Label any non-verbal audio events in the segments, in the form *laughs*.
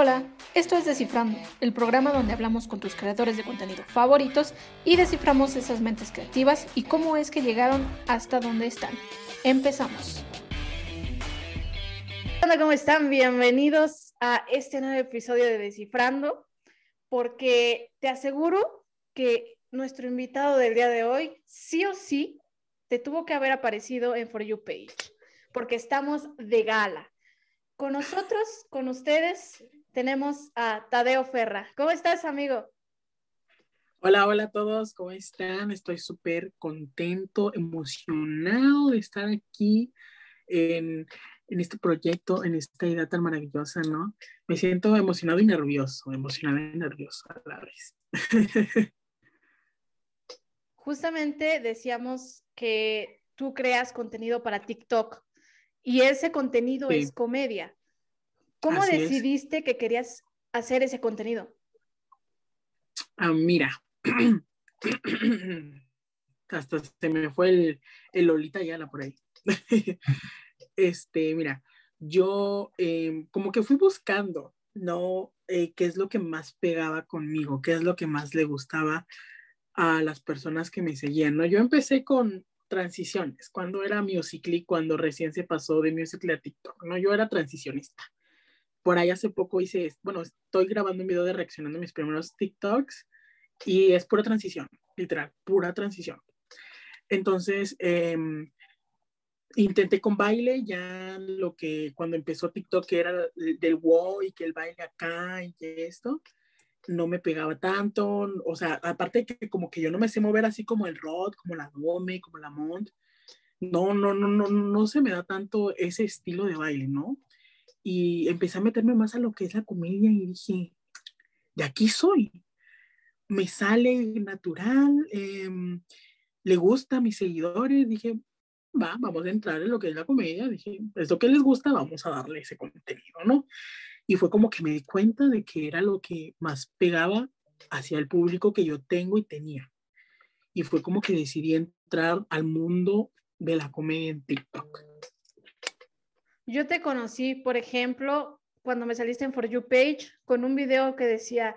Hola, esto es Descifrando, el programa donde hablamos con tus creadores de contenido favoritos y desciframos esas mentes creativas y cómo es que llegaron hasta donde están. Empezamos. Hola, ¿cómo están? Bienvenidos a este nuevo episodio de Descifrando, porque te aseguro que nuestro invitado del día de hoy sí o sí te tuvo que haber aparecido en For You Page, porque estamos de gala. Con nosotros, con ustedes, tenemos a Tadeo Ferra. ¿Cómo estás, amigo? Hola, hola a todos, ¿cómo están? Estoy súper contento, emocionado de estar aquí en, en, este proyecto, en esta idea tan maravillosa, ¿no? Me siento emocionado y nervioso, emocionado y nervioso a la vez. *laughs* Justamente decíamos que tú creas contenido para TikTok y ese contenido sí. es comedia. ¿Cómo Así decidiste es. que querías hacer ese contenido? Ah, mira, *clears throat* hasta se me fue el, el Lolita Yala por ahí. *laughs* este, mira, yo eh, como que fui buscando, ¿no? Eh, ¿Qué es lo que más pegaba conmigo? ¿Qué es lo que más le gustaba a las personas que me seguían? ¿no? Yo empecé con transiciones, cuando era Musical.ly, cuando recién se pasó de Musical.ly a TikTok, ¿no? Yo era transicionista por ahí hace poco hice, bueno, estoy grabando un video de reaccionando a mis primeros TikToks y es pura transición, literal, pura transición. Entonces, eh, intenté con baile, ya lo que cuando empezó TikTok era del wow y que el baile acá y que esto, no me pegaba tanto, o sea, aparte que como que yo no me sé mover así como el rod, como la dome, como la mont, no, no, no, no, no se me da tanto ese estilo de baile, ¿no? Y empecé a meterme más a lo que es la comedia y dije, de aquí soy. Me sale natural, eh, le gusta a mis seguidores, dije, va, vamos a entrar en lo que es la comedia, dije, es lo que les gusta, vamos a darle ese contenido, ¿no? Y fue como que me di cuenta de que era lo que más pegaba hacia el público que yo tengo y tenía. Y fue como que decidí entrar al mundo de la comedia en TikTok. Yo te conocí, por ejemplo, cuando me saliste en For You Page con un video que decía,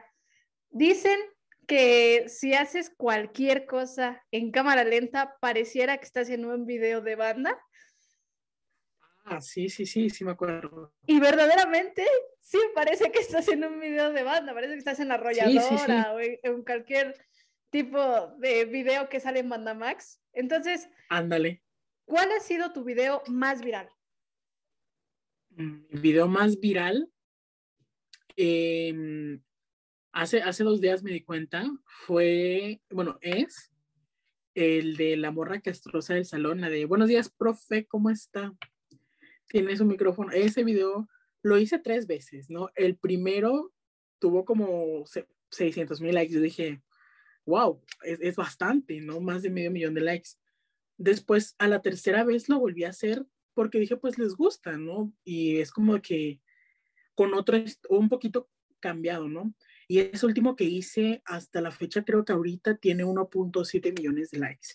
dicen que si haces cualquier cosa en cámara lenta, pareciera que estás en un video de banda. Ah, sí, sí, sí, sí me acuerdo. Y verdaderamente, sí, parece que estás en un video de banda, parece que estás en la arrolladora sí, sí, sí. o en, en, cualquier tipo de video que sale en Banda Max. Entonces, ándale. ¿Cuál ha sido tu video más viral? Mi video más viral, eh, hace, hace dos días me di cuenta, fue, bueno, es el de la morra castrosa del salón, la de buenos días, profe, ¿cómo está? Tiene su micrófono. Ese video lo hice tres veces, ¿no? El primero tuvo como 600 mil likes. Yo dije, wow, es, es bastante, ¿no? Más de medio millón de likes. Después, a la tercera vez lo volví a hacer porque dije, pues les gusta, ¿no? Y es como que con otro, un poquito cambiado, ¿no? Y ese último que hice hasta la fecha, creo que ahorita tiene 1.7 millones de likes.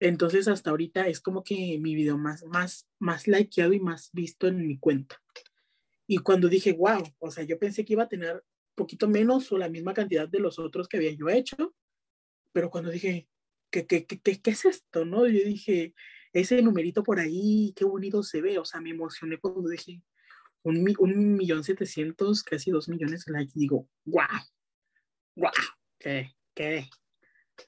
Entonces, hasta ahorita es como que mi video más, más, más likeado y más visto en mi cuenta. Y cuando dije, wow, o sea, yo pensé que iba a tener poquito menos o la misma cantidad de los otros que había yo hecho, pero cuando dije, ¿qué, qué, qué, qué es esto? ¿No? Yo dije, ese numerito por ahí, qué bonito se ve, o sea, me emocioné cuando dije un, un millón setecientos, casi dos millones de likes, digo, guau, guau, qué, qué.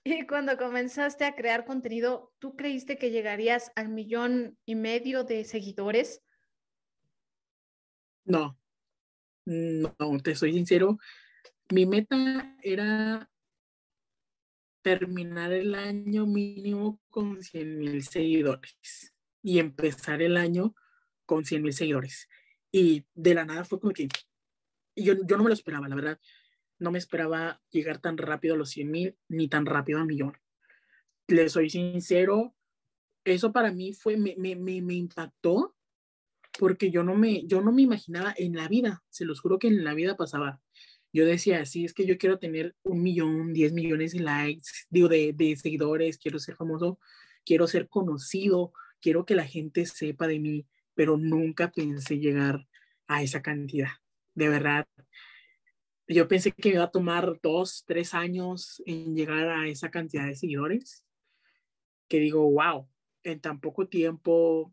Y cuando comenzaste a crear contenido, ¿tú creíste que llegarías al millón y medio de seguidores? No, no, te soy sincero, mi meta era terminar el año mínimo con 100 mil seguidores y empezar el año con 100 mil seguidores. Y de la nada fue como que yo, yo no me lo esperaba, la verdad. No me esperaba llegar tan rápido a los 100 mil ni tan rápido al millón. Le soy sincero, eso para mí fue, me, me, me, me impactó porque yo no, me, yo no me imaginaba en la vida, se los juro que en la vida pasaba yo decía, sí, es que yo quiero tener un millón, diez millones de likes, digo, de, de, seguidores, quiero ser famoso, quiero ser conocido, quiero que la gente sepa de mí, pero nunca pensé llegar a esa cantidad. de verdad. Yo pensé que iba a tomar dos, tres años en llegar a esa cantidad de seguidores, que digo, wow, en tan poco tiempo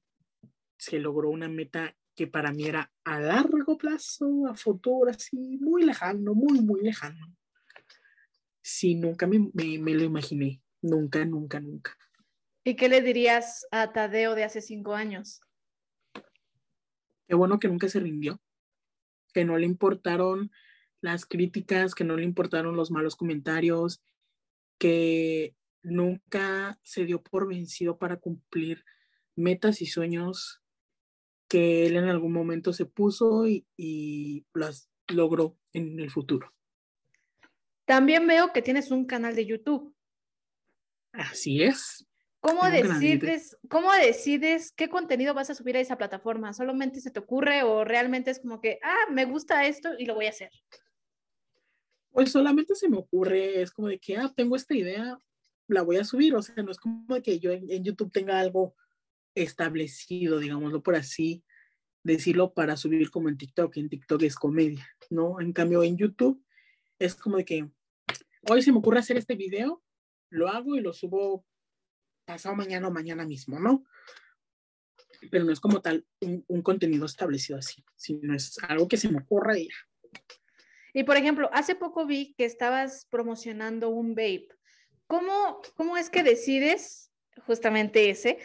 se logró una meta que para mí era a largo plazo, a futuro, así, muy lejano, muy, muy lejano. Sí, nunca me, me, lo imaginé, nunca, nunca, nunca. ¿Y qué le dirías a Tadeo de hace cinco años? Qué bueno que nunca se rindió, que no le importaron las críticas, que no le importaron los malos comentarios, que nunca se dio por vencido para cumplir metas y sueños que él en algún momento se puso y, las logró en el futuro. También veo que tienes un canal de YouTube. Así es. ¿Cómo decides, ¿Cómo decides qué contenido vas a subir a esa plataforma? ¿Solamente se te ocurre o realmente es como que, ah, me gusta esto y lo voy a hacer? Pues solamente se me ocurre, es como de que, ah, tengo esta idea, la voy a subir. O sea, no es como que yo en YouTube tenga algo establecido, digámoslo por así decirlo, para subir como en TikTok. En TikTok es comedia, ¿no? En cambio, en YouTube es como de que hoy se me ocurre hacer este video, lo hago y lo subo pasado mañana o mañana mismo, ¿no? Pero no es como tal un, contenido establecido así, sino es algo que se me ocurra y Y por ejemplo, hace poco vi que estabas promocionando un vape. ¿Cómo, cómo es que decides, justamente ese,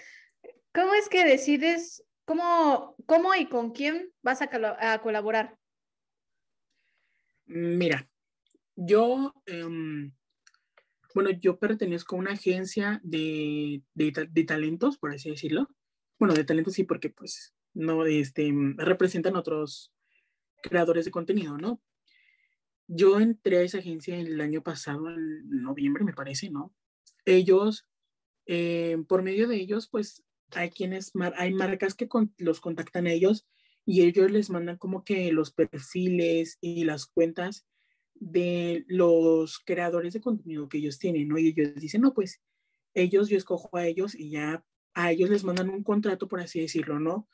¿Cómo es que decides cómo, cómo y con quién vas a, colaborar? Mira, yo, em, bueno, yo pertenezco a una agencia de, talentos, por así decirlo. Bueno, de talentos sí, porque pues no este, representan otros creadores de contenido, ¿no? Yo entré a esa agencia el año pasado, en noviembre, me parece, ¿no? Ellos, eh, por medio de ellos, pues hay quienes, hay marcas que los contactan a ellos y ellos les mandan como que los perfiles y las cuentas de los creadores de contenido que ellos tienen, ¿no? Y ellos dicen, no, pues ellos, yo escojo a ellos y ya a ellos les mandan un contrato, por así decirlo, ¿no?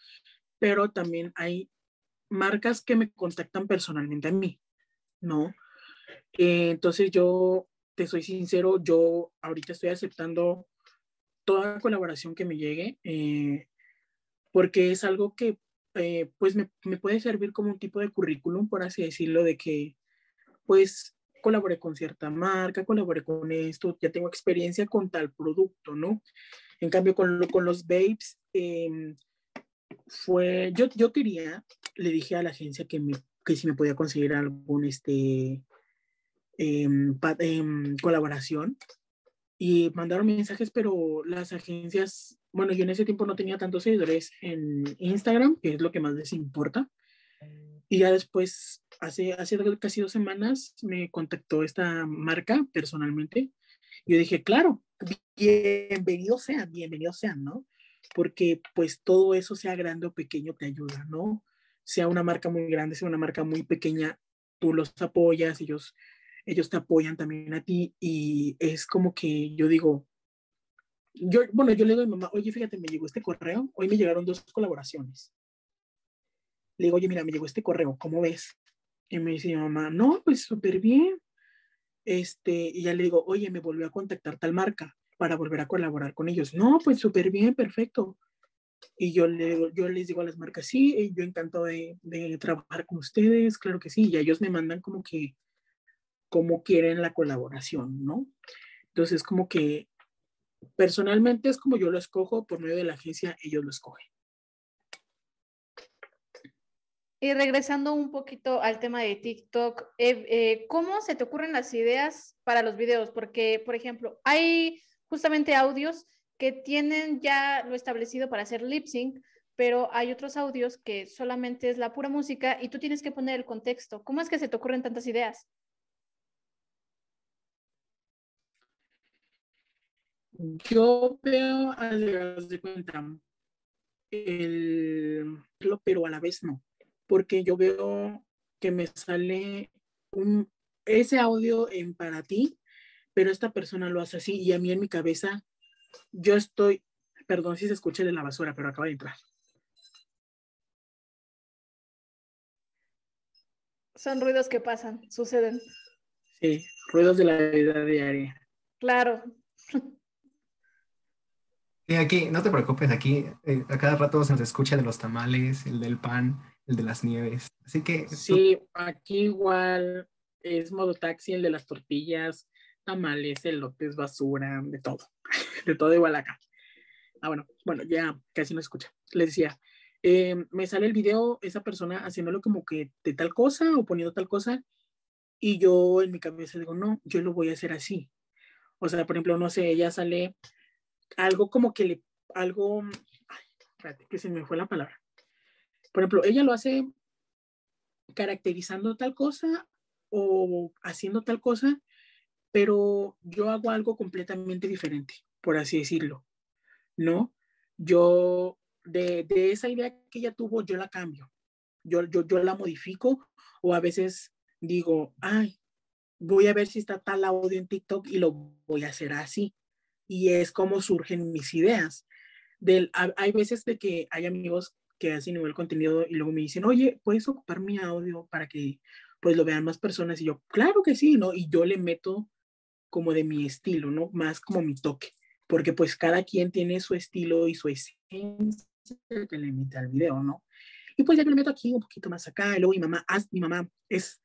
Pero también hay marcas que me contactan personalmente a mí, ¿no? Eh, entonces yo, te soy sincero, yo ahorita estoy aceptando toda colaboración que me llegue, eh, porque es algo que eh, pues me, puede servir como un tipo de currículum, por así decirlo, de que pues colaboré con cierta marca, colaboré con esto, ya tengo experiencia con tal producto, ¿no? En cambio, con, con los babes, em, fue, yo, yo quería, le dije a la agencia que, me, que si me podía conseguir algún, este, em, em, colaboración, y mandaron mensajes, pero las agencias, bueno, yo en ese tiempo no tenía tantos seguidores en Instagram, que es lo que más les importa. Y ya después, hace, hace casi dos semanas, me contactó esta marca personalmente. Yo dije, claro, bienvenidos sean, bienvenidos sean, ¿no? Porque pues todo eso, sea grande o pequeño, te ayuda, ¿no? Sea una marca muy grande, sea una marca muy pequeña, tú los apoyas, ellos ellos te apoyan también a ti y es como que yo digo, yo, bueno, yo le digo a mi mamá, oye, fíjate, me llegó este correo, hoy me llegaron dos colaboraciones. Le digo, oye, mira, me llegó este correo, ¿cómo ves? Y me dice mi mamá, no, pues súper bien. Este, y ya le digo, oye, me volvió a contactar tal marca para volver a colaborar con ellos. No, pues súper bien, perfecto. Y yo, le, yo les digo a las marcas, sí, yo encantado de, de, trabajar con ustedes, claro que sí. Y ellos me mandan como que cómo quieren la colaboración, ¿no? Entonces, como que personalmente es como yo lo escojo, por medio de la agencia ellos lo escogen. Y regresando un poquito al tema de TikTok, eh, ¿cómo se te ocurren las ideas para los videos? Porque, por ejemplo, hay justamente audios que tienen ya lo establecido para hacer lip sync, pero hay otros audios que solamente es la pura música y tú tienes que poner el contexto. ¿Cómo es que se te ocurren tantas ideas? Yo veo, a de cuenta, el, pero a la vez no, porque yo veo que me sale un, ese audio en para ti, pero esta persona lo hace así y a mí en mi cabeza, yo estoy, perdón si se escucha de la basura, pero acaba de entrar. son ruidos que pasan, suceden. Sí, ruidos de la vida diaria. Claro. Y aquí, no te preocupes, aquí eh, a cada rato se nos escucha de los tamales, el del pan, el de las nieves. Así que. Sí, aquí igual es modo taxi, el de las tortillas, tamales, elotes, basura, de todo. *laughs* De todo igual acá. Ah, bueno, bueno, ya casi no escucha. Les decía, eh, me sale el video, esa persona haciéndolo como que de tal cosa o poniendo tal cosa, y yo en mi cabeza digo, no, yo lo voy a hacer así. O sea, por ejemplo, no sé, ella sale algo como que le, algo, ay, espérate, que se me fue la palabra. Por ejemplo, ella lo hace caracterizando tal cosa o haciendo tal cosa, pero yo hago algo completamente diferente, por así decirlo, ¿no? Yo, de, de esa idea que ella tuvo, yo la cambio, yo, yo, yo la modifico o a veces digo, ay, voy a ver si está tal audio en TikTok y lo voy a hacer así. Y es como surgen mis ideas. Del, hay veces de que hay amigos que hacen nivel contenido y luego me dicen, oye, ¿puedes ocupar mi audio para que pues lo vean más personas? Y yo, claro que sí, ¿no? Y yo le meto como de mi estilo, ¿no? Más como mi toque, porque pues cada quien tiene su estilo y su esencia que le mete al video, ¿no? Y pues ya me meto aquí un poquito más acá, y luego mi mamá, mi mamá es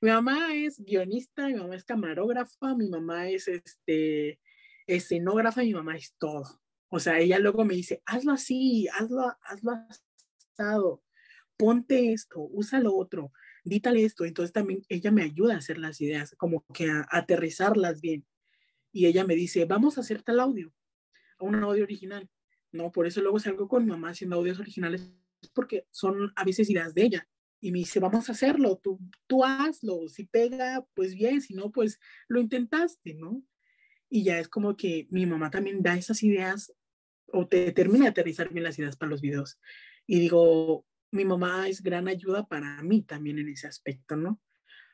mi mamá es guionista, mi mamá es camarógrafa, mi mamá es este, escenógrafa, mi mamá es todo. O sea, ella luego me dice, hazlo así, hazlo, hazlo asado, ponte esto, usa lo otro, dítale esto. Entonces también ella me ayuda a hacer las ideas, como que a, aterrizarlas bien. Y ella me dice, vamos a hacer tal audio, un audio original. No, por eso luego salgo con mamá haciendo audios originales, porque son a veces ideas de ella y me dice, vamos a hacerlo, tú, tú hazlo, si pega, pues bien, si no, pues lo intentaste, ¿no? Y ya es como que mi mamá también da esas ideas o te termina de aterrizar bien las ideas para los videos. Y digo, mi mamá es gran ayuda para mí también en ese aspecto, ¿no?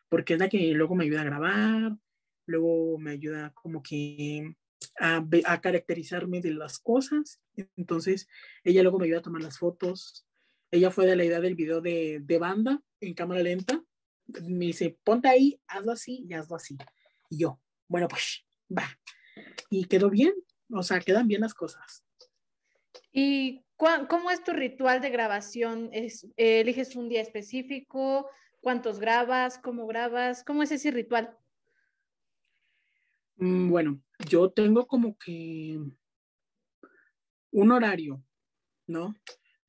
Porque es la que luego me ayuda a grabar, luego me ayuda como que a, a caracterizarme de las cosas. Entonces, ella luego me ayuda a tomar las fotos, ella fue de la idea del video de, de banda en cámara lenta. Me dice, ponte ahí, hazlo así y hazlo así. Y yo, bueno, pues va. Y quedó bien, o sea, quedan bien las cosas. ¿Y cómo es tu ritual de grabación? ¿Es, ¿Eliges un día específico? ¿Cuántos grabas? ¿Cómo grabas? ¿Cómo es ese ritual? Mm, bueno, yo tengo como que un horario, ¿no?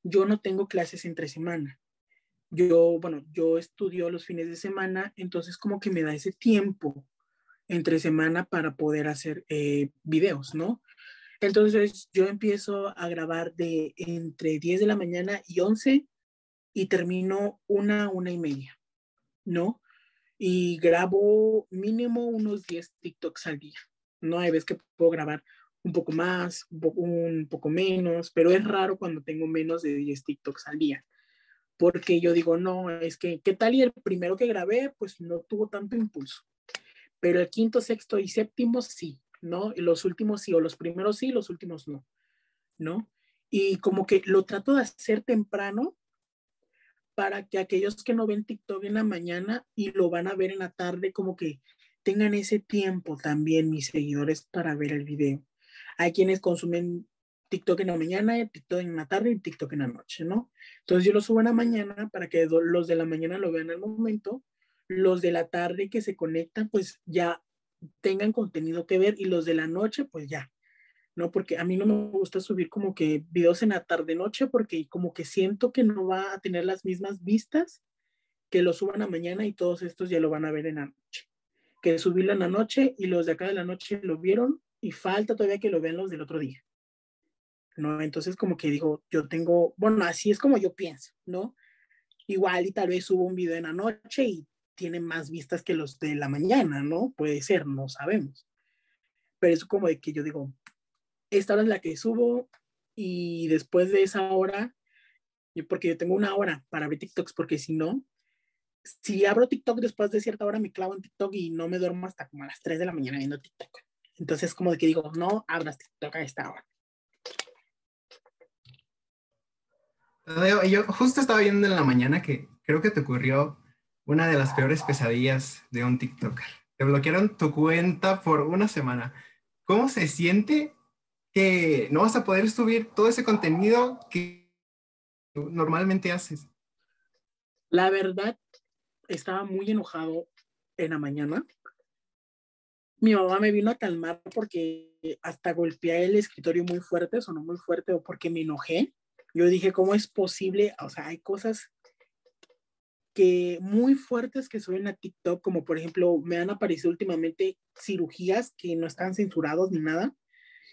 yo no tengo clases entre semana. Yo, bueno, yo estudio los fines de semana, entonces como que me da ese tiempo entre semana para poder hacer eh, videos, ¿no? Entonces yo empiezo a grabar de entre 10 de la mañana y 11 y termino una, una y media, ¿no? Y grabo mínimo unos 10 TikToks al día, ¿no? Hay veces que puedo grabar un poco más, un poco, menos, pero es raro cuando tengo menos de 10 TikToks al día, porque yo digo, no, es que, ¿qué tal? Y el primero que grabé, pues no tuvo tanto impulso, pero el quinto, sexto y séptimo sí, ¿no? Los últimos sí, o los primeros sí, los últimos no, ¿no? Y como que lo trato de hacer temprano para que aquellos que no ven TikTok en la mañana y lo van a ver en la tarde, como que tengan ese tiempo también mis seguidores para ver el video. Hay quienes consumen TikTok en la mañana, TikTok en la tarde y TikTok en la noche, ¿no? Entonces yo lo subo en la mañana para que los de la mañana lo vean al momento, los de la tarde que se conectan pues ya tengan contenido que ver y los de la noche pues ya, ¿no? Porque a mí no me gusta subir como que videos en la tarde noche porque como que siento que no va a tener las mismas vistas que lo suban a mañana y todos estos ya lo van a ver en la noche. Que subirlo en la noche y los de acá de la noche lo vieron y falta todavía que lo vean los del otro día. ¿No? Entonces como que digo, yo tengo, bueno, así es como yo pienso, ¿no? Igual y tal vez subo un video en la noche y tiene más vistas que los de la mañana, ¿no? Puede ser, no sabemos. Pero es como de que yo digo, esta hora es la que subo y después de esa hora, porque yo tengo una hora para ver TikToks, porque si no, si abro TikTok después de cierta hora me clavo en TikTok y no me duermo hasta como a las 3 de la mañana viendo TikTok. Entonces, como de que digo, no abras TikTok a esta hora. Yo justo estaba viendo en la mañana que creo que te ocurrió una de las peores pesadillas de un TikToker. Te bloquearon tu cuenta por una semana. ¿Cómo se siente que no vas a poder subir todo ese contenido que normalmente haces? La verdad, estaba muy enojado en la mañana. Mi mamá me vino a calmar porque hasta golpeé el escritorio muy fuerte, sonó muy fuerte, o porque me enojé. Yo dije, ¿cómo es posible? O sea, hay cosas que muy fuertes que suben a TikTok, como por ejemplo, me han aparecido últimamente cirugías que no están censurados ni nada.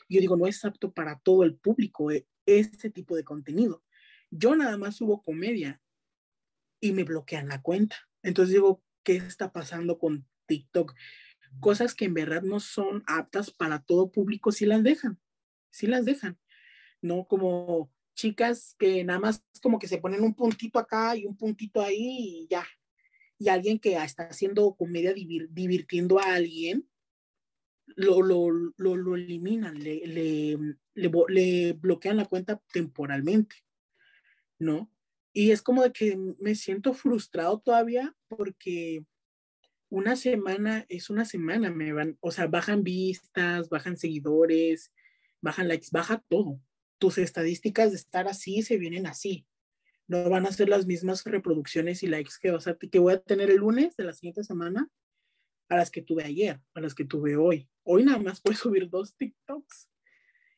Yo digo, no es apto para todo el público eh, este tipo de contenido. Yo nada más subo comedia y me bloquean la cuenta. Entonces digo, ¿qué está pasando con TikTok? Cosas que en verdad no son aptas para todo público, si las dejan, si las dejan. No como chicas que nada más como que se ponen un puntito acá y un puntito ahí y ya. Y alguien que está haciendo comedia divirtiendo a alguien, lo, lo, lo, lo eliminan, le, le, le, bloquean la cuenta temporalmente, ¿no? Y es como de que me siento frustrado todavía porque una semana es una semana, me van, o sea, bajan vistas, bajan seguidores, bajan likes, baja todo tus estadísticas de estar así se vienen así. No van a ser las mismas reproducciones y likes que, vas a, que voy a tener el lunes de la siguiente semana a las que tuve ayer, a las que tuve hoy. Hoy nada más puedo subir dos TikToks.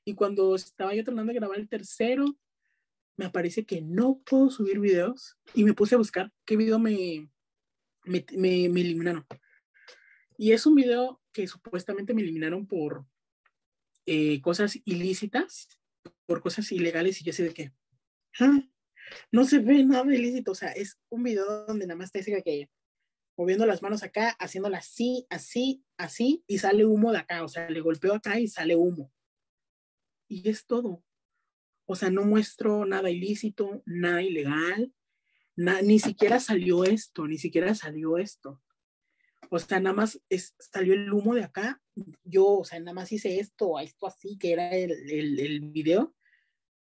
Y cuando estaba yo tratando de grabar el tercero, me aparece que no puedo subir videos y me puse a buscar qué video me, me, me, me eliminaron. Y es un video que supuestamente me eliminaron por eh, cosas ilícitas por cosas ilegales y yo sé de que ah, no se ve nada ilícito, o sea, es un video donde nada más te dice que moviendo las manos acá, haciéndola así, así, así, y sale humo de acá, o sea, le golpeo acá y sale humo. Y es todo. O sea, no muestro nada ilícito, nada ilegal, ni siquiera salió esto, ni siquiera salió esto. O sea, nada más es, salió el humo de acá. Yo, o sea, nada más hice esto, esto así, que era el, el, el video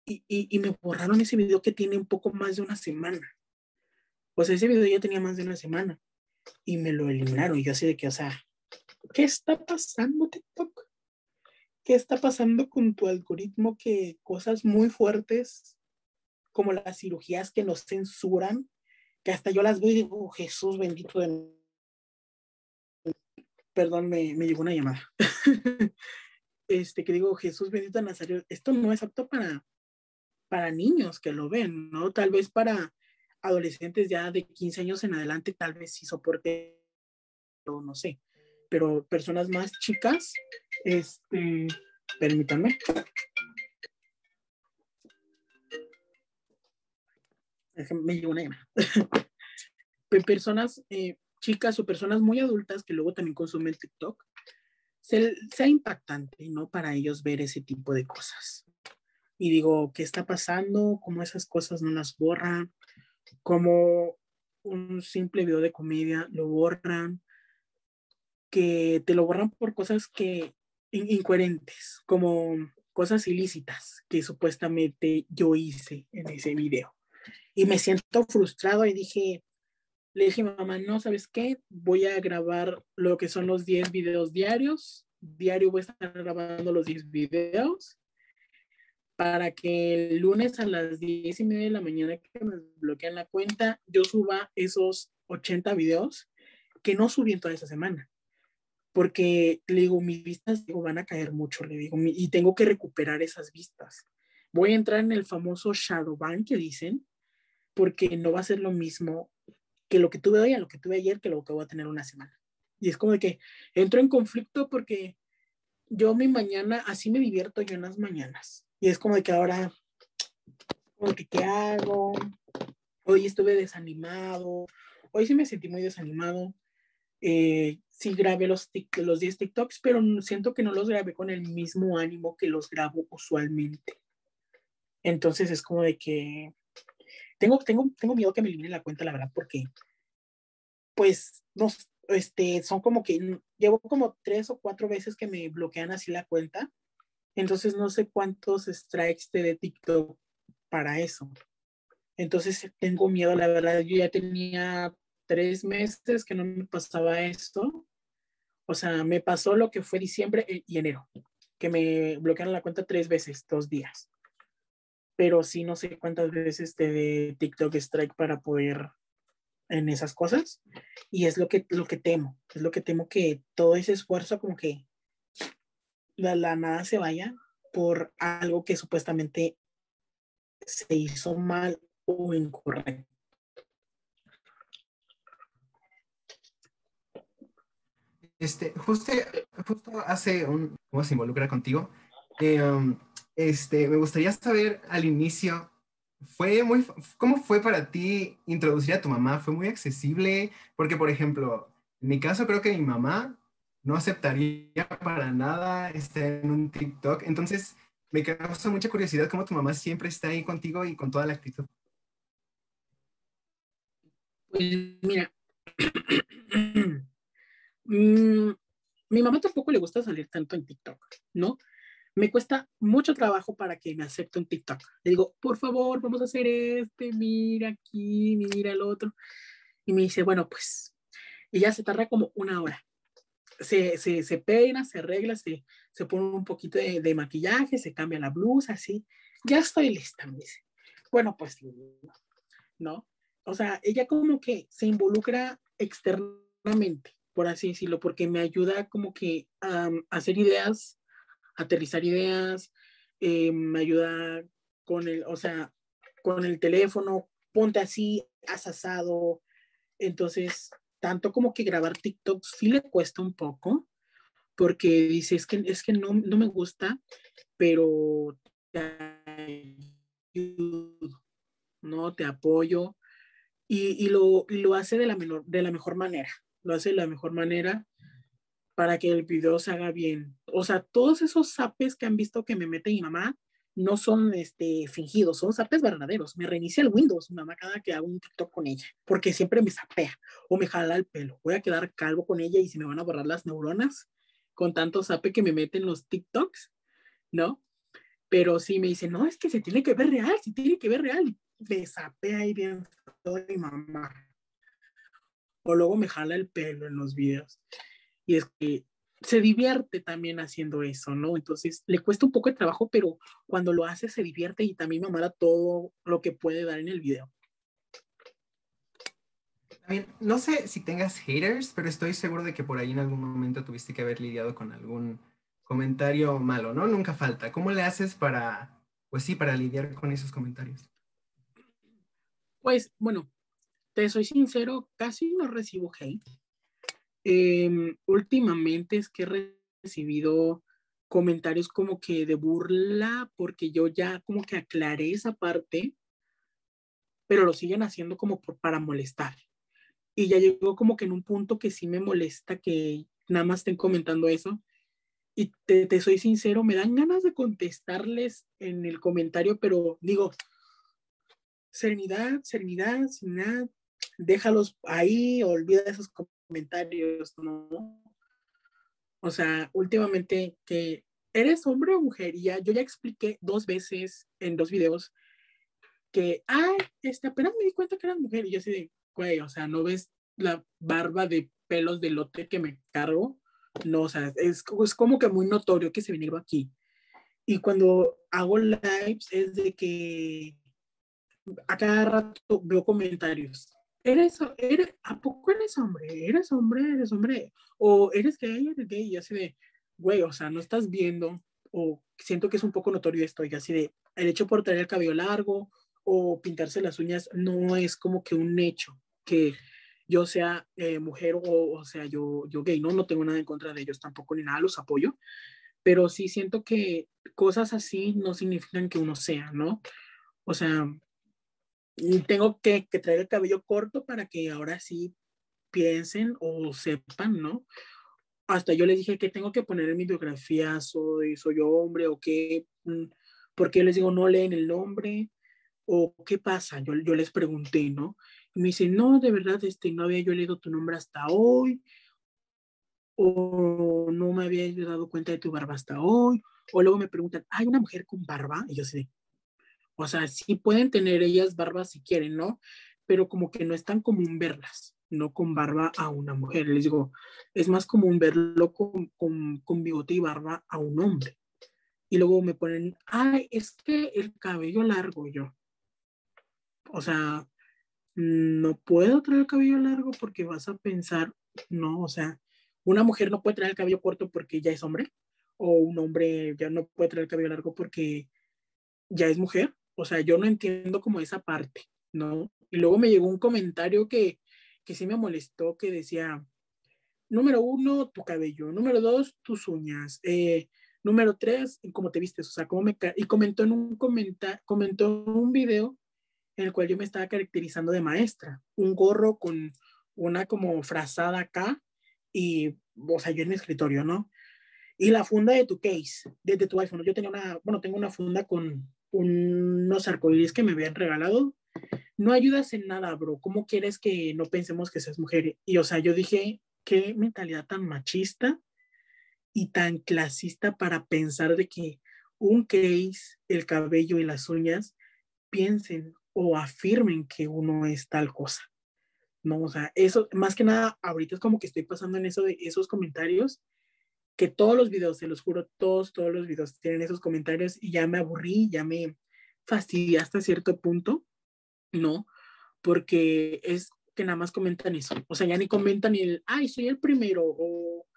y, y, me borraron ese video que tiene un poco más de una semana. O sea, ese video ya tenía más de una semana y me lo eliminaron. Y yo así de que, o sea, ¿qué está pasando TikTok? ¿Qué está pasando con tu algoritmo que cosas muy fuertes como las cirugías que nos censuran, que hasta yo las veo y digo, oh, Jesús bendito de... Perdón, me, me llegó una llamada. *laughs* este, que digo, Jesús bendito de Nazaret, esto no es apto para, para niños que lo ven, ¿no? Tal vez para adolescentes ya de 15 años en adelante, tal vez sí soporte, no sé, pero personas más chicas, este, permítanme. Me llegó una llamada. *laughs* personas eh, chicas o personas muy adultas que luego también consumen TikTok, sea impactante, ¿no? Para ellos ver ese tipo de cosas y digo, ¿qué está pasando? ¿Cómo esas cosas no las borran? ¿Cómo un simple video de comedia lo borran? Que te lo borran por cosas que incoherentes, como cosas ilícitas que supuestamente yo hice en ese video. Y me siento frustrado y dije, le dije mamá, no, ¿sabes qué? Voy a grabar lo que son los 10 videos diarios. Diario voy a estar grabando los 10 videos para que el lunes a las 10 y media de la mañana que me bloquean la cuenta, yo suba esos 80 videos que no subí en toda esa semana. Porque le digo, mis vistas digo, van a caer mucho, le digo, y tengo que recuperar esas vistas. Voy a entrar en el famoso shadow ban que dicen, porque no va a ser lo mismo que lo que tuve hoy a lo que tuve ayer, que lo que voy a tener una semana. Y es como de que entro en conflicto porque yo mi mañana, así me divierto yo en las mañanas y es como de que ahora, ¿qué hago? Hoy estuve desanimado. Hoy sí me sentí muy desanimado. Eh, sí grabé los, los 10 TikToks, pero siento que no los grabé con el mismo ánimo que los grabo usualmente. Entonces es como de que tengo, tengo, tengo miedo que me elimine la cuenta, la verdad, porque pues no, este, son como que llevo como tres o cuatro veces que me bloquean así la cuenta entonces no sé cuántos strikes te de TikTok para eso. Entonces tengo miedo, la verdad, yo ya tenía tres meses que no me pasaba esto. O sea, me pasó lo que fue diciembre y enero, que me bloquearon la cuenta tres veces, dos días. Pero sí, no sé cuántas veces te de TikTok Strike para poder en esas cosas. Y es lo que, lo que temo, es lo que temo que todo ese esfuerzo como que la, la nada se vaya por algo que supuestamente se hizo mal o incorrecto. Este, justo, justo hace un, ¿cómo se involucra contigo? Eh, um, este, me gustaría saber al inicio, fue muy, ¿cómo fue para ti introducir a tu mamá? ¿Fue muy accesible? Porque, por ejemplo, en mi caso creo que mi mamá no aceptaría para nada estar en un TikTok. Entonces, me causa mucha curiosidad cómo tu mamá siempre está ahí contigo y con toda la actitud. Pues mira, *clears throat* mm, mi mamá tampoco le gusta salir tanto en TikTok, ¿no? Me cuesta mucho trabajo para que me acepte un TikTok. Le digo, por favor, vamos a hacer este, mira aquí, mira el otro. Y me dice, bueno, pues, y ya se tarda como una hora se, se, se peina, se arregla, se, se pone un poquito de, de, maquillaje, se cambia la blusa, así. Ya estoy lista, dice. Bueno, pues no. O sea, ella como que se involucra externamente, por así decirlo, porque me ayuda como que a, hacer ideas, aterrizar ideas, eh, me ayuda con el, o sea, con el teléfono, ponte así, has asado. Entonces, tanto como que grabar TikTok sí le cuesta un poco, porque dice, es que, es que no, no me gusta, pero te ayudo, ¿no? Te apoyo y, y, lo, lo hace de la, menor, de la mejor manera, lo hace de la mejor manera para que el video se haga bien. O sea, todos esos zapes que han visto que me mete mi mamá, no son este, fingidos, son zapes verdaderos. Me reinicia el Windows, mamá, cada que hago un TikTok con ella, porque siempre me zapea o me jala el pelo. Voy a quedar calvo con ella y se me van a borrar las neuronas con tanto zape que me meten los TikToks, ¿no? Pero sí me dice, no, es que se tiene que ver real, se tiene que ver real. Me zapea ahí bien mi mamá. O luego me jala el pelo en los videos. Y es que se divierte también haciendo eso, ¿no? Entonces le cuesta un poco de trabajo, pero cuando lo hace se divierte y también me amara todo lo que puede dar en el video. También, no sé si tengas haters, pero estoy seguro de que por ahí en algún momento tuviste que haber lidiado con algún comentario malo, ¿no? Nunca falta. ¿Cómo le haces para, pues sí, para lidiar con esos comentarios? Pues, bueno, te soy sincero, casi no recibo hate eh, últimamente es que he recibido comentarios como que de burla, porque yo ya como que aclaré esa parte, pero lo siguen haciendo como por, para molestar. Y ya llegó como que en un punto que sí me molesta que nada más estén comentando eso. Y te, te soy sincero, me dan ganas de contestarles en el comentario, pero digo, serenidad, serenidad, serenidad, déjalos ahí, olvida esos comentarios ¿no? O sea, últimamente que eres hombre o mujer, y ya, yo ya expliqué dos veces en dos videos que, ay, este, apenas me di cuenta que eras mujer, y yo así de, güey, o sea, ¿no ves la barba de pelos de lote que me cargo? No, o sea, es, es como que muy notorio que se vinieron aquí. Y cuando hago lives es de que a cada rato veo comentarios eres, eres, ¿a poco eres hombre? ¿Eres hombre? ¿Eres hombre? O eres gay, eres gay, y así de, güey, o sea, no estás viendo, o siento que es un poco notorio esto, y así de, el hecho por tener el cabello largo o pintarse las uñas no es como que un hecho que yo sea eh, mujer o, o sea yo, yo gay, ¿no? No tengo nada en contra de ellos tampoco ni nada, los apoyo, pero sí siento que cosas así no significan que uno sea, ¿no? O sea, tengo que, que, traer el cabello corto para que ahora sí piensen o sepan, ¿no? Hasta yo les dije que tengo que poner en mi biografía, soy, soy hombre o qué, mm, porque les digo, no leen el nombre o qué pasa, yo, yo les pregunté, ¿no? Y me dicen, no, de verdad, este, no había yo leído tu nombre hasta hoy, o no me había dado cuenta de tu barba hasta hoy, o luego me preguntan, ¿hay una mujer con barba? Y yo sé, o sea, sí pueden tener ellas barbas si quieren, ¿no? Pero como que no es tan común verlas. no con barba a una mujer. Les digo, es más común verlo con, con, con bigote y barba a un hombre. Y luego me ponen, ay, es que el cabello largo yo. O sea, no puedo traer el cabello largo porque vas a pensar, no, o sea, una mujer no puede traer el cabello corto porque ya es hombre, o un hombre ya no puede traer el cabello largo porque ya es mujer. O sea, yo no entiendo como esa parte, ¿no? Y luego me llegó un comentario que, que sí me molestó, que decía, número uno, tu cabello, número dos, tus uñas, eh, número tres, cómo te vistes, o sea, cómo me... Y comentó en un comenta comentó en un video en el cual yo me estaba caracterizando de maestra, un gorro con una como frazada acá y, o sea, yo en mi escritorio, ¿no? Y la funda de tu case, desde tu iPhone, yo tenía una, bueno, tengo una funda con unos arcoíris que me habían regalado. No ayudas en nada, bro. ¿Cómo quieres que no pensemos que seas mujer? Y, o sea, yo dije, qué mentalidad tan machista y tan clasista para pensar de que un case, el cabello y las uñas piensen o afirmen que uno es tal cosa. No, o sea, eso, más que nada, ahorita es como que estoy pasando en eso de esos comentarios, que todos los videos, se los juro, todos, todos los videos tienen esos comentarios y ya me aburrí, ya me fastidié hasta cierto punto, ¿no? Porque es que nada más comentan eso, o sea, ya ni comentan el, ay, soy el primero, o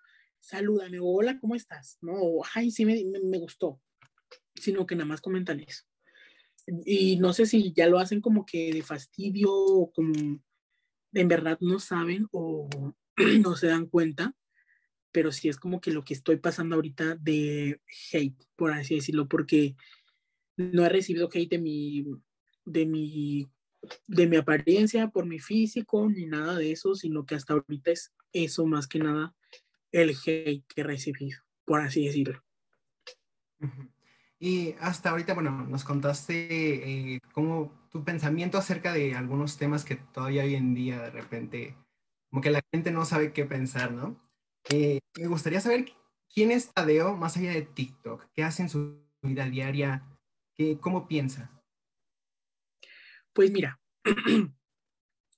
salúdame, o hola, ¿cómo estás? ¿No? O, ay, sí, me, me, me gustó, sino que nada más comentan eso y no sé si ya lo hacen como que de fastidio o como en verdad no saben o *clears throat* no se dan cuenta, pero sí es como que lo que estoy pasando ahorita de hate, por así decirlo, porque no he recibido hate de mi, de mi, de mi apariencia, por mi físico, ni nada de eso, sino que hasta ahorita es eso más que nada el hate que he recibido, por así decirlo. Y hasta ahorita, bueno, nos contaste eh, cómo tu pensamiento acerca de algunos temas que todavía hoy en día de repente, como que la gente no sabe qué pensar, ¿no? Eh, me gustaría saber quién es Tadeo más allá de TikTok, qué hace en su vida diaria, qué, cómo piensa. Pues mira,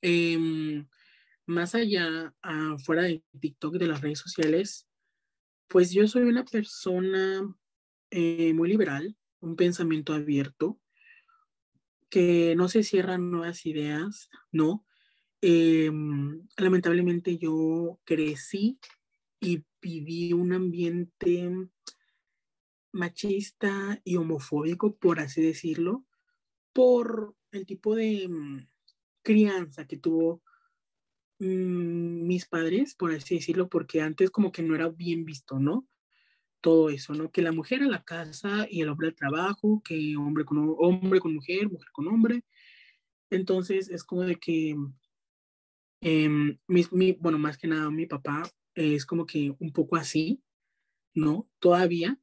eh, *clears throat* más allá, fuera de TikTok, de las redes sociales, pues yo soy una persona eh, muy liberal, un pensamiento abierto, que no se cierran nuevas ideas, ¿no? Em, lamentablemente yo crecí y viví un ambiente machista y homofóbico, por así decirlo, por el tipo de mm, crianza que tuvo mm, mis padres, por así decirlo, porque antes como que no era bien visto, ¿no? todo eso, ¿no? Que la mujer a la casa y el hombre al trabajo, que hombre con hombre con mujer, mujer con hombre. Entonces es como de que, em, mi, bueno, más que nada mi papá es como que un poco así, ¿no? Todavía.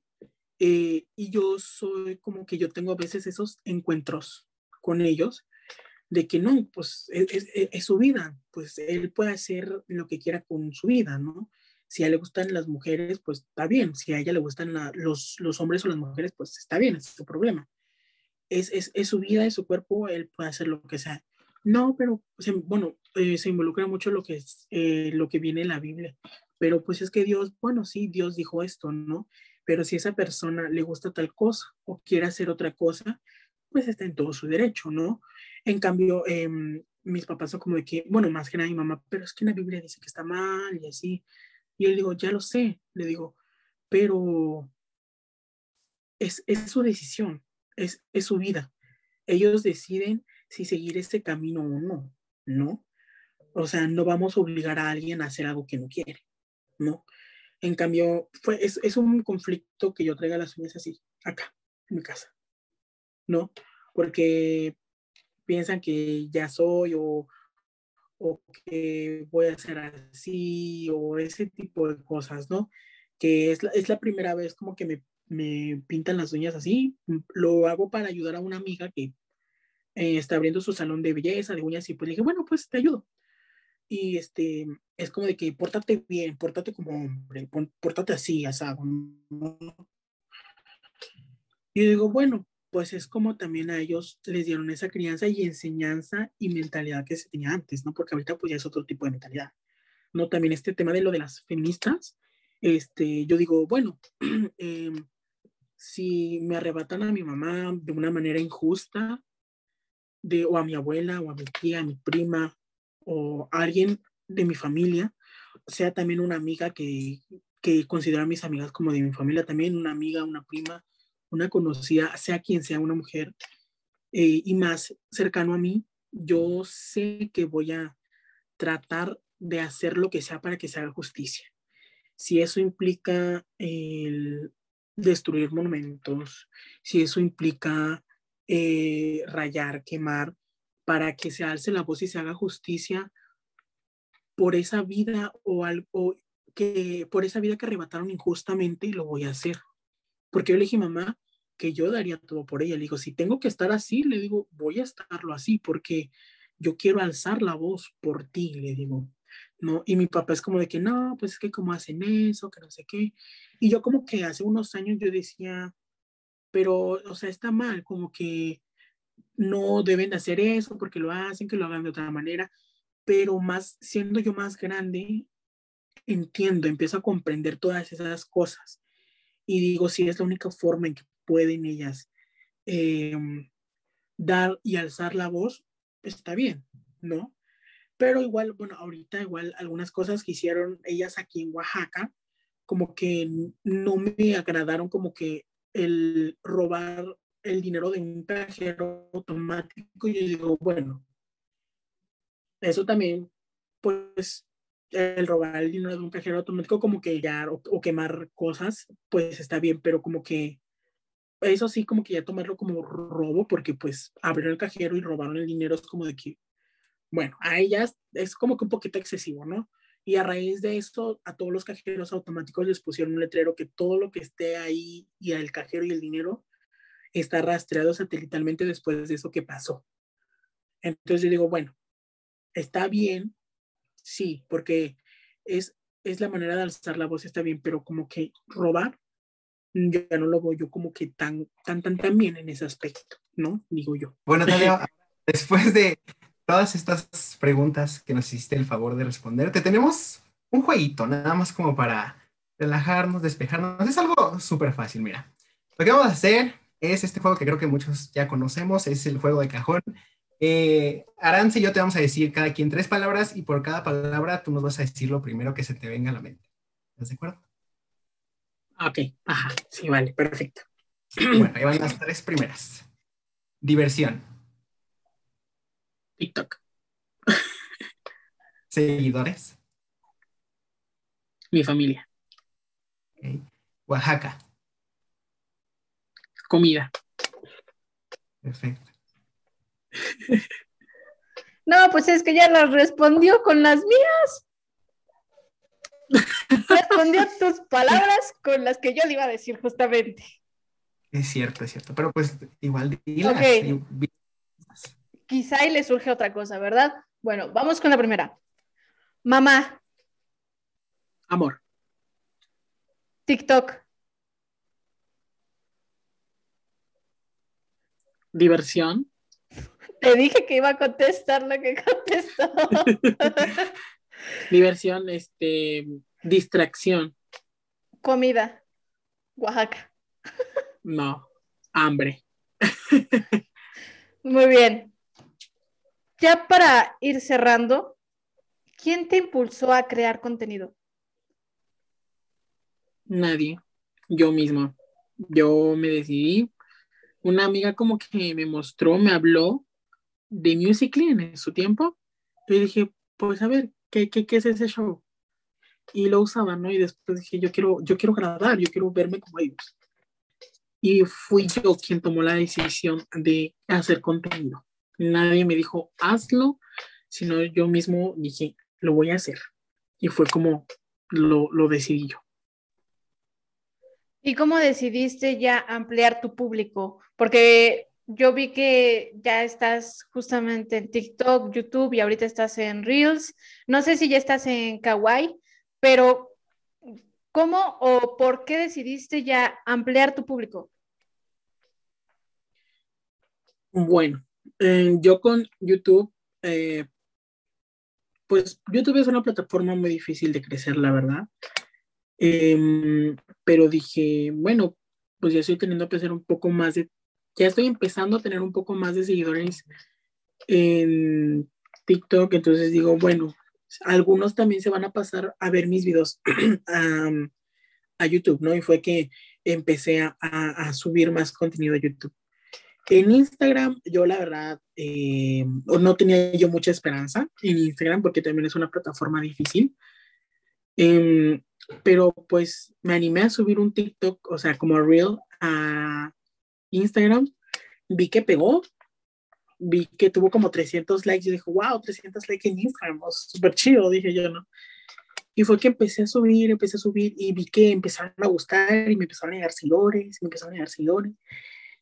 Eh, y yo soy como que yo tengo a veces esos encuentros con ellos de que no, pues es, es, es su vida, pues él puede hacer lo que quiera con su vida, ¿no? Si a él le gustan las mujeres, pues está bien. Si a ella le gustan los, los hombres o las mujeres, pues está bien, es su problema. Es, es, su vida, es su cuerpo, él puede hacer lo que sea. No, pero, bueno, eh, se involucra mucho lo que, es, eh, lo que viene en la Biblia. Pero pues es que Dios, bueno, sí, Dios dijo esto, ¿no? Pero si esa persona le gusta tal cosa o quiere hacer otra cosa, pues está en todo su derecho, ¿no? En cambio, eh, mis papás son como de que, bueno, más que nada mi mamá, pero es que en la Biblia dice que está mal y así. Y él digo, ya lo sé, le digo, pero es, es su decisión, es, es su vida. Ellos deciden si seguir este camino o no, ¿no? O sea, no vamos a obligar a alguien a hacer algo que no quiere, ¿no? En cambio, fue, es, es un conflicto que yo traiga las uñas así, acá, en mi casa, ¿no? Porque piensan que ya soy o, o que voy a hacer así o ese tipo de cosas, ¿no? Que es la, es la primera vez como que me, me, pintan las uñas así. Lo hago para ayudar a una amiga que eh, está abriendo su salón de belleza, de uñas, y pues le dije, bueno, pues te ayudo. Y este, es como de que pórtate bien, pórtate como hombre, pórtate así, asado. Y digo, bueno, pues es como también a ellos les dieron esa crianza y enseñanza y mentalidad que se tenía antes, ¿no? Porque ahorita pues ya es otro tipo de mentalidad. ¿No? También este tema de lo de las feministas, este, yo digo, bueno, *clears throat* em, si me arrebatan a mi mamá de una manera injusta, o a mi abuela, o a mi tía, a mi prima, o a alguien de mi familia, sea también una amiga que, que considero a mis amigas como de mi familia, también una amiga, una prima, una conocida, sea quien sea una mujer, eh, y más cercano a mí, yo sé que voy a tratar de hacer lo que sea para que se haga justicia. Si eso implica el destruir monumentos, si eso implica eh, rayar, quemar, para que se alce la voz y se haga justicia por esa vida o algo que por esa vida que arrebataron injustamente, lo voy a hacer. Porque yo le dije, mamá, que yo daría todo por ella. Le digo, si tengo que estar así, le digo, voy a estarlo así porque yo quiero alzar la voz por ti, le digo. ¿no? Y mi papá es como de que, no, pues es que como hacen eso, que no sé qué. Y yo como que hace unos años yo decía, pero, o sea, está mal, como que no deben hacer eso porque lo hacen, que lo hagan de otra manera. Pero más, siendo yo más grande, entiendo, empiezo a comprender todas esas cosas. Y digo, si es la única forma en que pueden ellas em, dar y alzar la voz, está bien, ¿no? Pero igual, bueno, ahorita igual algunas cosas que hicieron ellas aquí en Oaxaca, como que no me agradaron, como que el robar el dinero de un cajero automático, yo digo, bueno, eso también, pues, el robar el dinero de un cajero automático, como que ya, o quemar cosas, pues está bien, pero como que eso sí, como que ya tomarlo como robo, porque pues abrieron el cajero y robaron el dinero, es como de que, bueno, a ellas es como que un poquito excesivo, ¿no? Y a raíz de esto, a todos los cajeros automáticos les pusieron un letrero que todo lo que esté ahí y al cajero y el dinero está rastreado satelitalmente después de eso que pasó. Entonces yo digo, bueno, está bien, sí, porque es, es la manera de alzar la voz, está bien, pero como que robar yo ya no lo veo yo como que tan, tan, tan, tan bien en ese aspecto, ¿no? Digo yo. Bueno, *laughs* después de todas estas preguntas que nos hiciste el favor de responder, te tenemos un jueguito, nada más como para relajarnos, despejarnos. Es algo súper fácil, mira. Lo que vamos a hacer es este juego que creo que muchos ya conocemos, es el juego de cajón. Eh, Arance y yo te vamos a decir cada quien tres palabras y por cada palabra tú nos vas a decir lo primero que se te venga a la mente. ¿Estás de acuerdo? Ok, ajá, sí, vale, perfecto. Bueno, ahí van las tres primeras. Diversión. TikTok. *laughs* Seguidores. Mi familia. Oaxaca. Comida. Perfecto. *laughs* No, pues es que ya las respondió con las mías. *laughs* Respondió tus palabras con las que yo le iba a decir justamente. Es cierto, es cierto. Pero pues igual dilas. Quizá y le surge otra cosa, ¿verdad? Bueno, vamos con la primera. Mamá. Amor. TikTok. Diversión. Te dije que iba a contestar lo que contestó. *laughs* Diversión, este, distracción. Comida. Oaxaca. No, hambre. *laughs* Muy bien. Ya para ir cerrando, ¿quién te impulsó a crear contenido? Nadie, yo mismo. Yo me decidí. Una amiga como que me mostró, me habló de Musical.ly en su tiempo. Y dije, pues a ver, ¿qué, es ese show? Y lo usaba, ¿no? Y después dije, yo quiero, yo quiero grabar, yo quiero verme como ellos. Y fui yo quien tomó la decisión de hacer contenido. Nadie me dijo, hazlo, sino yo mismo dije, lo voy a hacer. Y fue como lo, lo decidí yo. ¿Y cómo decidiste ya ampliar tu público? Porque yo vi que ya estás justamente en TikTok, YouTube y ahorita estás en Reels. No sé si ya estás en Kawaii, pero ¿cómo o por qué decidiste ya ampliar tu público? Bueno, eh, yo con YouTube, eh, pues YouTube es una plataforma muy difícil de crecer, la verdad. Em, pero dije, bueno, pues ya estoy teniendo que hacer un poco más de, ya estoy empezando a tener un poco más de seguidores en TikTok, entonces digo, bueno, algunos también se van a pasar a ver mis videos *clears throat* a, YouTube, ¿no? Y fue que empecé a, subir más contenido a YouTube. En Instagram, yo la verdad, eh, no tenía yo mucha esperanza en Instagram porque también es una plataforma difícil. Eh, pero pues me animé a subir un TikTok, o sea, como Reel a Instagram. Vi que pegó, vi que tuvo como 300 likes y dije, wow, 300 likes en Instagram, súper chido, dije yo, ¿no? Y fue que empecé a subir, empecé a subir y vi que empezaron a gustar y me empezaron a llegar seguidores, me empezaron a llegar seguidores.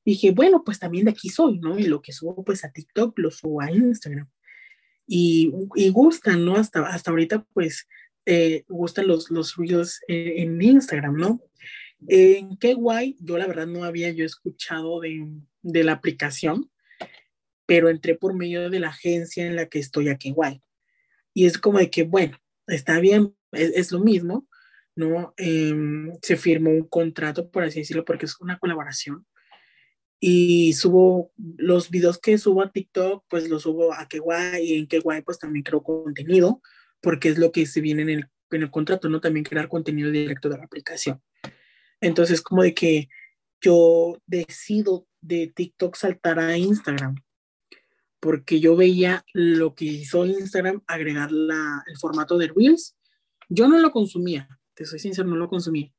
Dije, bueno, pues también de aquí soy, ¿no? Y lo que subo pues a TikTok lo subo a Instagram. Y, y gustan, ¿no? Hasta, hasta ahorita pues eh, gustan los, los reels en, Instagram, ¿no? En qué guay, yo la verdad no había yo escuchado de, de, la aplicación, pero entré por medio de la agencia en la que estoy aquí, guay. Y es como de que, bueno, está bien, es, lo mismo, ¿no? Em, se firmó un contrato, por así decirlo, porque es una colaboración. Y subo los videos que subo a TikTok, pues los subo a guay y en guay pues también creo contenido porque es lo que se viene en el, en el contrato, ¿no? También crear contenido directo de la aplicación. Entonces, como de que yo decido de TikTok saltar a Instagram, porque yo veía lo que hizo Instagram, agregar la, el formato de Reels. Yo no lo consumía, te soy sincero, no lo consumía,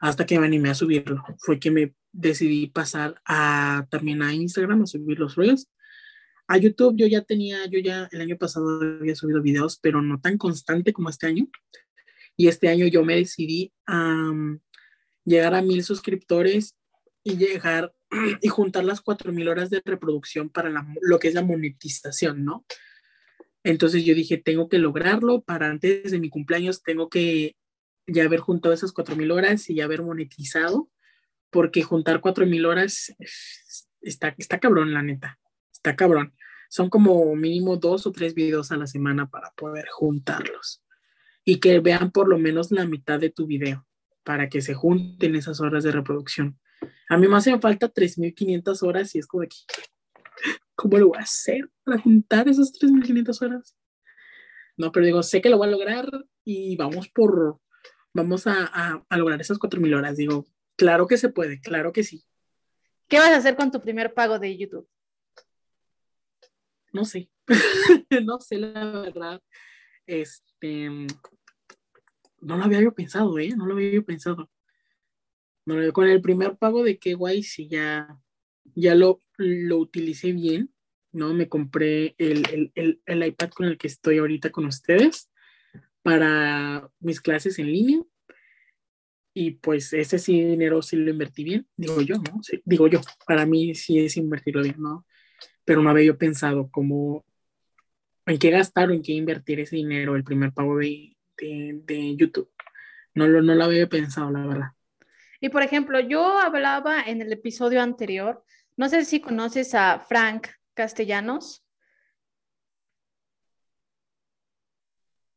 hasta que me animé a subirlo. Fue que me decidí pasar a, también a Instagram a subir los Reels a YouTube yo ya tenía, yo ya el año pasado había subido videos, pero no tan constante como este año. Y este año yo me decidí a llegar a mil suscriptores y llegar *clears throat* y juntar las cuatro mil horas de reproducción para lo que es la monetización, ¿no? Entonces yo dije, tengo que lograrlo para antes de mi cumpleaños, tengo que ya haber juntado esas cuatro mil horas y ya haber monetizado, porque juntar cuatro mil horas está, está cabrón, la neta, está cabrón son como mínimo dos o tres videos a la semana para poder juntarlos y que vean por lo menos la mitad de tu video para que se junten esas horas de reproducción. A mí me hacen falta 3.500 horas y es como que, ¿cómo lo voy a hacer para juntar esas 3.500 horas? No, pero digo, sé que lo voy a lograr y vamos por, vamos a, a, a lograr esas 4.000 horas. Digo, claro que se puede, claro que sí. ¿Qué vas a hacer con tu primer pago de YouTube? no sé, *laughs* no sé la verdad. Este, no lo había yo pensado, ¿eh? No lo había yo pensado. con el primer pago de qué guay, sí, ya, ya lo, lo utilicé bien, ¿no? Me compré el, el, el, iPad con el que estoy ahorita con ustedes para mis clases en línea. Y pues ese sí dinero sí lo invertí bien, digo yo, ¿no? digo yo, para mí sí es invertirlo bien, ¿no? pero no había yo pensado cómo, en qué gastar o en qué invertir ese dinero, el primer pago de, de, YouTube. No lo, no lo había pensado, la verdad. Y por ejemplo, yo hablaba en el episodio anterior, no sé si conoces a Frank Castellanos.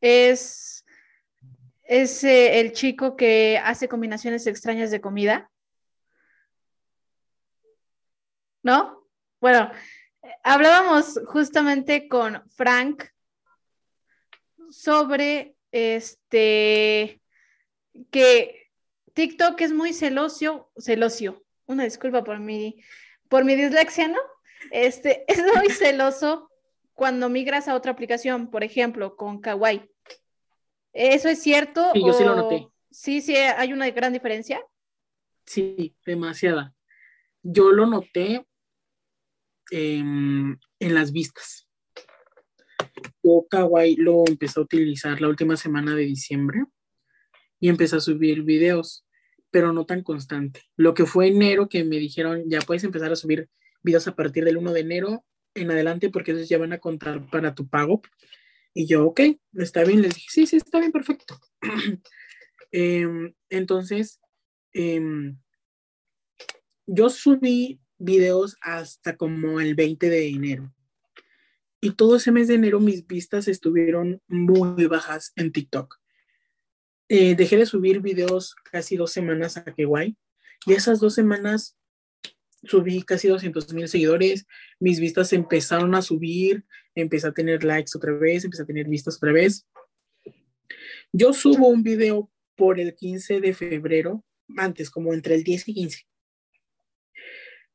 Es, es eh, el chico que hace combinaciones extrañas de comida. ¿No? Bueno, hablábamos justamente con Frank sobre este que TikTok es muy celoso, celoso, una disculpa por mi, por mi dislexia, ¿no? Este, *laughs* es muy celoso cuando migras a otra aplicación, por ejemplo, con Kawaii. ¿Eso es cierto? Sí, yo sí lo noté. Sí, sí, hay una gran diferencia. Sí, demasiada. Yo lo noté en, las vistas. Yo Kawaii lo empecé a utilizar la última semana de diciembre y empecé a subir videos, pero no tan constante. Lo que fue enero que me dijeron, ya puedes empezar a subir videos a partir del 1 de enero en adelante porque esos ya van a contar para tu pago. Y yo, ok, está bien, les dije, sí, sí, está bien, perfecto. *clears throat* Em, entonces, em, yo subí videos hasta como el 20 de enero. Y todo ese mes de enero mis vistas estuvieron muy bajas en TikTok. Eh, dejé de subir videos casi dos semanas a guay y esas dos semanas subí casi 200 mil seguidores, mis vistas empezaron a subir, empecé a tener likes otra vez, empecé a tener vistas otra vez. Yo subo un video por el 15 de febrero, antes, como entre el 10 y 15.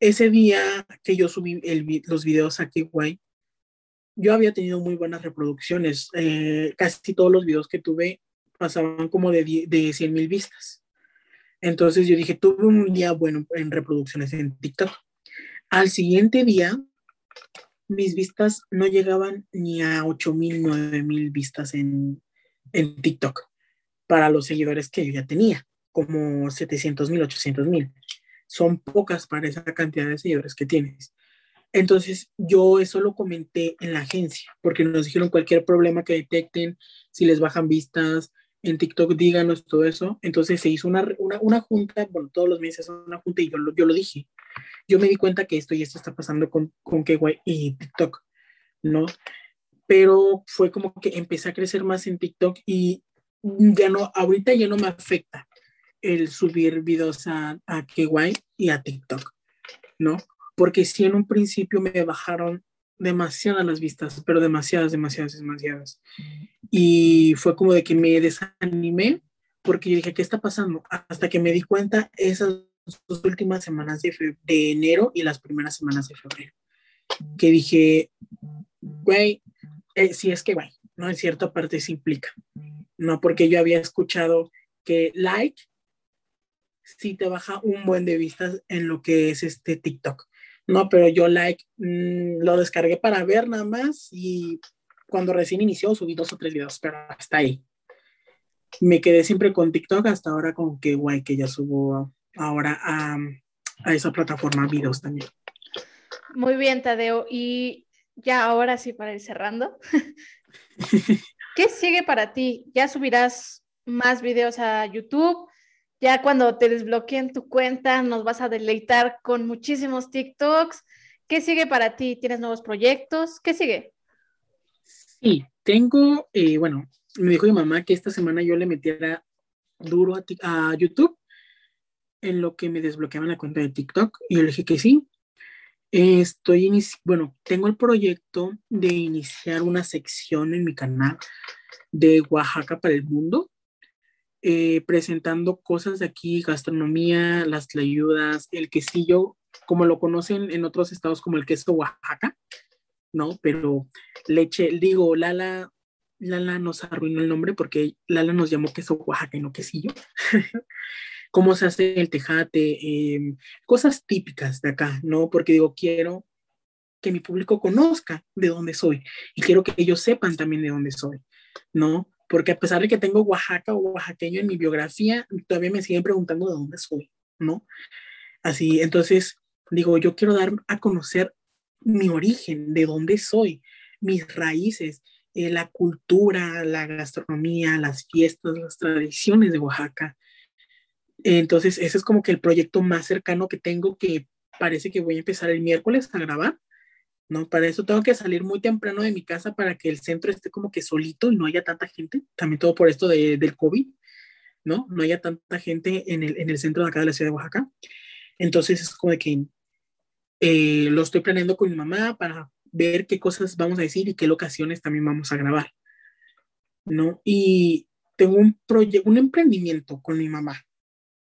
Ese día que yo subí los videos a guay yo había tenido muy buenas reproducciones. Eh, casi todos los videos que tuve pasaban como de, de 100 mil vistas. Entonces yo dije, tuve un día bueno en reproducciones en TikTok. Al siguiente día, mis vistas no llegaban ni a 8 mil, 9 mil vistas en, en TikTok para los seguidores que yo ya tenía, como 700 mil, 800 mil. Son pocas para esa cantidad de seguidores que tienes. Entonces yo eso lo comenté en la agencia, porque nos dijeron cualquier problema que detecten, si les bajan vistas, en TikTok díganos todo eso. Entonces se hizo una, una, una junta, bueno, todos los meses una junta y yo lo, yo lo dije. Yo me di cuenta que esto y esto está pasando con, con KY y TikTok, ¿no? Pero fue como que empecé a crecer más en TikTok y ya no, ahorita ya no me afecta el subir videos a, a KY y a TikTok, ¿no? Porque si en un principio me bajaron demasiadas las vistas, pero demasiadas, demasiadas, demasiadas. Y fue como de que me desanimé porque yo dije, ¿qué está pasando? Hasta que me di cuenta esas dos últimas semanas de, de enero y las primeras semanas de febrero, que dije, güey, eh, si es que, güey, no en cierta parte se implica, no porque yo había escuchado que like si te baja un buen de vistas en lo que es este TikTok. No, pero yo like mm, lo descargué para ver nada más y cuando recién inició subí dos o tres videos, pero hasta ahí. Me quedé siempre con TikTok hasta ahora con que guay que ya subo ahora a, a esa plataforma videos también. Muy bien, Tadeo. Y ya ahora sí para ir cerrando. *laughs* ¿Qué sigue para ti? ¿Ya subirás más videos a YouTube? Ya cuando te desbloqueen tu cuenta, nos vas a deleitar con muchísimos TikToks. ¿Qué sigue para ti? ¿Tienes nuevos proyectos? ¿Qué sigue? Sí, tengo, eh, bueno, me dijo mi mamá que esta semana yo le metiera duro a, YouTube en lo que me desbloqueaban la cuenta de TikTok y yo le dije que sí. Estoy, bueno, tengo el proyecto de iniciar una sección en mi canal de Oaxaca para el mundo eh, presentando cosas de aquí, gastronomía, las tlayudas, el quesillo, como lo conocen en otros estados como el queso Oaxaca, ¿no? Pero leche, digo, Lala, Lala nos arruinó el nombre porque Lala nos llamó queso Oaxaca y no quesillo. *laughs* cómo se hace el tejate, em, cosas típicas de acá, ¿no? Porque digo, quiero que mi público conozca de dónde soy y quiero que ellos sepan también de dónde soy, ¿no? Porque a pesar de que tengo Oaxaca o oaxaqueño en mi biografía, todavía me siguen preguntando de dónde soy, ¿no? Así, entonces, digo, yo quiero dar a conocer mi origen, de dónde soy, mis raíces, eh, la cultura, la gastronomía, las fiestas, las tradiciones de Oaxaca. Entonces, ese es como que el proyecto más cercano que tengo que parece que voy a empezar el miércoles a grabar ¿no? Para eso tengo que salir muy temprano de mi casa para que el centro esté como que solito y no haya tanta gente. También todo por esto de, del COVID, ¿no? No haya tanta gente en el, en el centro de acá de la ciudad de Oaxaca. Entonces es como de que eh, lo estoy planeando con mi mamá para ver qué cosas vamos a decir y qué locaciones también vamos a grabar, ¿no? Y tengo un proyecto, un emprendimiento con mi mamá.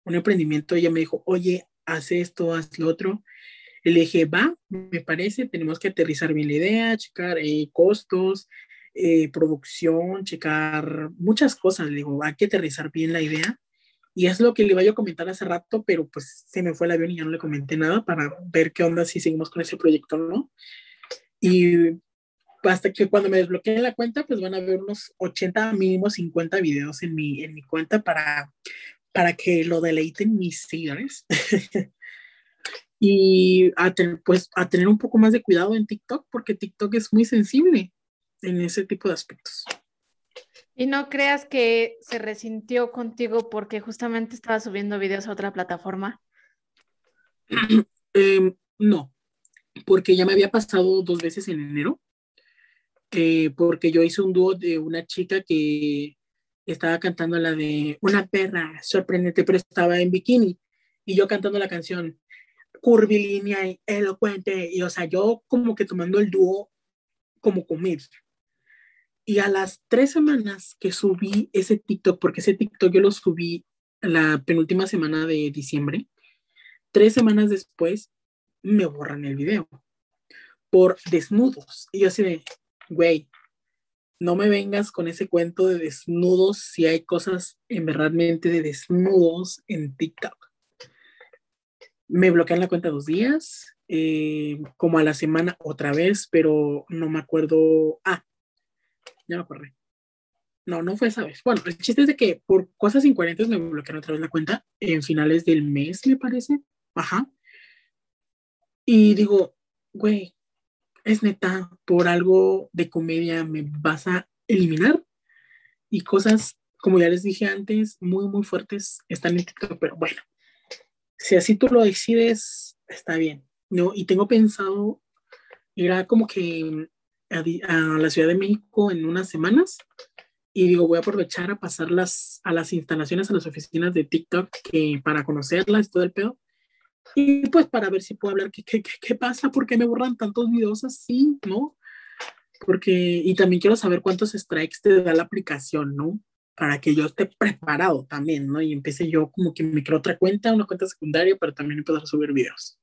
Un emprendimiento, ella me dijo, oye, haz esto, haz lo otro le dije, va, me parece, tenemos que aterrizar bien la idea, checar eh, costos, eh, producción, checar muchas cosas. Le digo, hay que aterrizar bien la idea. Y es lo que le iba a comentar hace rato, pero pues se me fue el avión y ya no le comenté nada para ver qué onda si seguimos con ese proyecto o no. Y hasta que cuando me desbloqueen la cuenta, pues van a ver unos 80, mínimo 50 videos en mi, en mi cuenta para, para que lo deleiten mis seguidores. *laughs* y a, pues, a tener un poco más de cuidado en TikTok, porque TikTok es muy sensible en ese tipo de aspectos. Y no creas que se resintió contigo porque justamente estaba subiendo videos a otra plataforma. *clears throat* Em, No, porque ya me había pasado dos veces en enero, eh, porque yo hice un dúo de una chica que estaba cantando la de una perra sorprendente, pero estaba en bikini, y yo cantando la canción curvilínea y elocuente, y o sea, yo como que tomando el dúo como comer. Y a las tres semanas que subí ese TikTok, porque ese TikTok yo lo subí la penúltima semana de diciembre, tres semanas después me borran el video por desnudos. Y yo así de, güey, no me vengas con ese cuento de desnudos si hay cosas en verdadmente de desnudos en TikTok. Me bloquean la cuenta dos días, eh, como a la semana otra vez, pero no me acuerdo. Ah, ya me acordé. No, no fue esa vez. Bueno, el chiste es de que por cosas incoherentes me bloquearon otra vez la cuenta en finales del mes, me parece. Ajá. Y digo, güey, es neta, por algo de comedia me vas a eliminar. Y cosas, como ya les dije antes, muy, muy fuertes están en TikTok, pero bueno, si así tú lo decides, está bien. ¿no? Y tengo pensado ir a como que a, a la Ciudad de México en unas semanas y digo, voy a aprovechar a pasarlas a las instalaciones, a las oficinas de TikTok que, para conocerlas, todo el pedo. Y pues para ver si puedo hablar qué, qué, qué pasa, por qué me borran tantos videos así, ¿no? Porque, y también quiero saber cuántos strikes te da la aplicación, ¿no? Para que yo esté preparado también, ¿no? Y empiece yo como que me creo otra cuenta, una cuenta secundaria, pero también empezar a subir videos.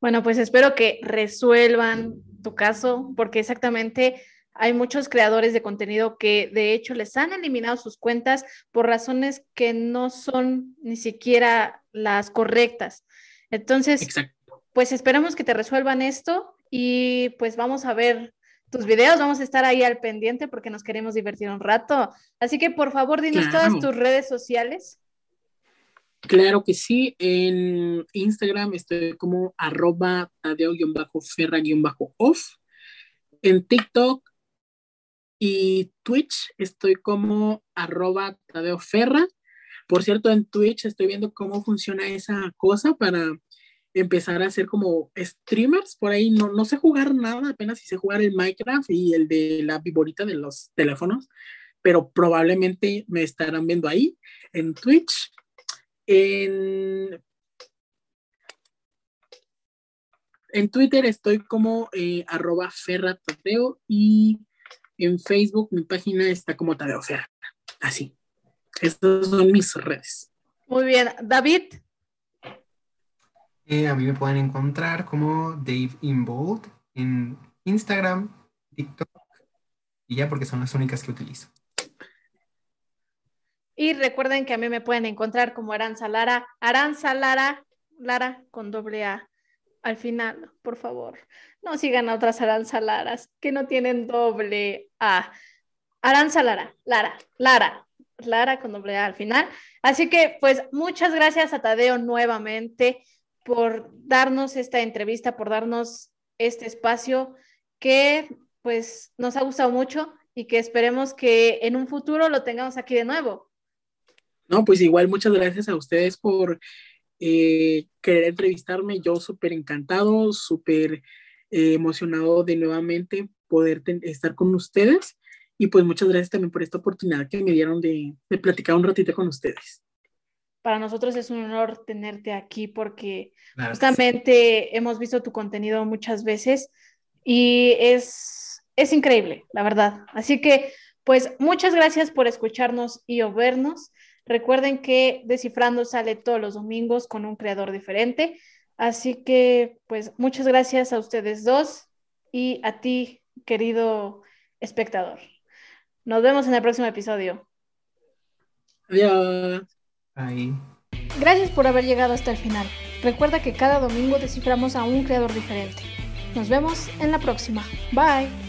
Bueno, pues espero que resuelvan tu caso, porque exactamente hay muchos creadores de contenido que de hecho les han eliminado sus cuentas por razones que no son ni siquiera las correctas. Entonces, pues esperamos que te resuelvan esto y pues vamos a ver tus videos, vamos a estar ahí al pendiente porque nos queremos divertir un rato. Así que por favor, dinos todas tus redes sociales. Claro que sí, en Instagram estoy como arroba tadeo-ferra-off. En TikTok y Twitch estoy como arroba Tadeo Ferra. Por cierto, en Twitch estoy viendo cómo funciona esa cosa para empezar a hacer como streamers. Por ahí no, no sé jugar nada, apenas si sé jugar el Minecraft y el de la viborita de los teléfonos, pero probablemente me estarán viendo ahí en Twitch. En, en Twitter estoy como eh, arroba Ferra Tadeo y en Facebook mi página está como Tadeo Ferra. Así. Estas son mis redes. Muy bien. David. A mí me pueden encontrar como Dave Inbold en Instagram, TikTok y ya porque son las únicas que utilizo. Y recuerden que a mí me pueden encontrar como Aranza Lara, Aranza Lara, Lara con doble A al final, por favor. No sigan a otras aranzalaras que no tienen doble A. Aranzalara, Lara, Lara, Lara con doble A al final. Así que, pues, muchas gracias a Tadeo nuevamente por darnos esta entrevista, por darnos este espacio que, pues, nos ha gustado mucho y que esperemos que en un futuro lo tengamos aquí de nuevo. No, pues igual muchas gracias a ustedes por eh, querer entrevistarme. Yo súper encantado, súper eh, emocionado de nuevamente poder estar con ustedes. Y pues muchas gracias también por esta oportunidad que me dieron de, de platicar un ratito con ustedes. Para nosotros es un honor tenerte aquí porque justamente hemos visto tu contenido muchas veces y es, es increíble, la verdad. Así que, pues muchas gracias por escucharnos y o vernos. Recuerden que Descifrando sale todos los domingos con un creador diferente. Así que, pues, muchas gracias a ustedes dos y a ti, querido espectador. Nos vemos en el próximo episodio. Adiós. Gracias por haber llegado hasta el final. Recuerda que cada domingo desciframos a un creador diferente. Nos vemos en la próxima. Bye.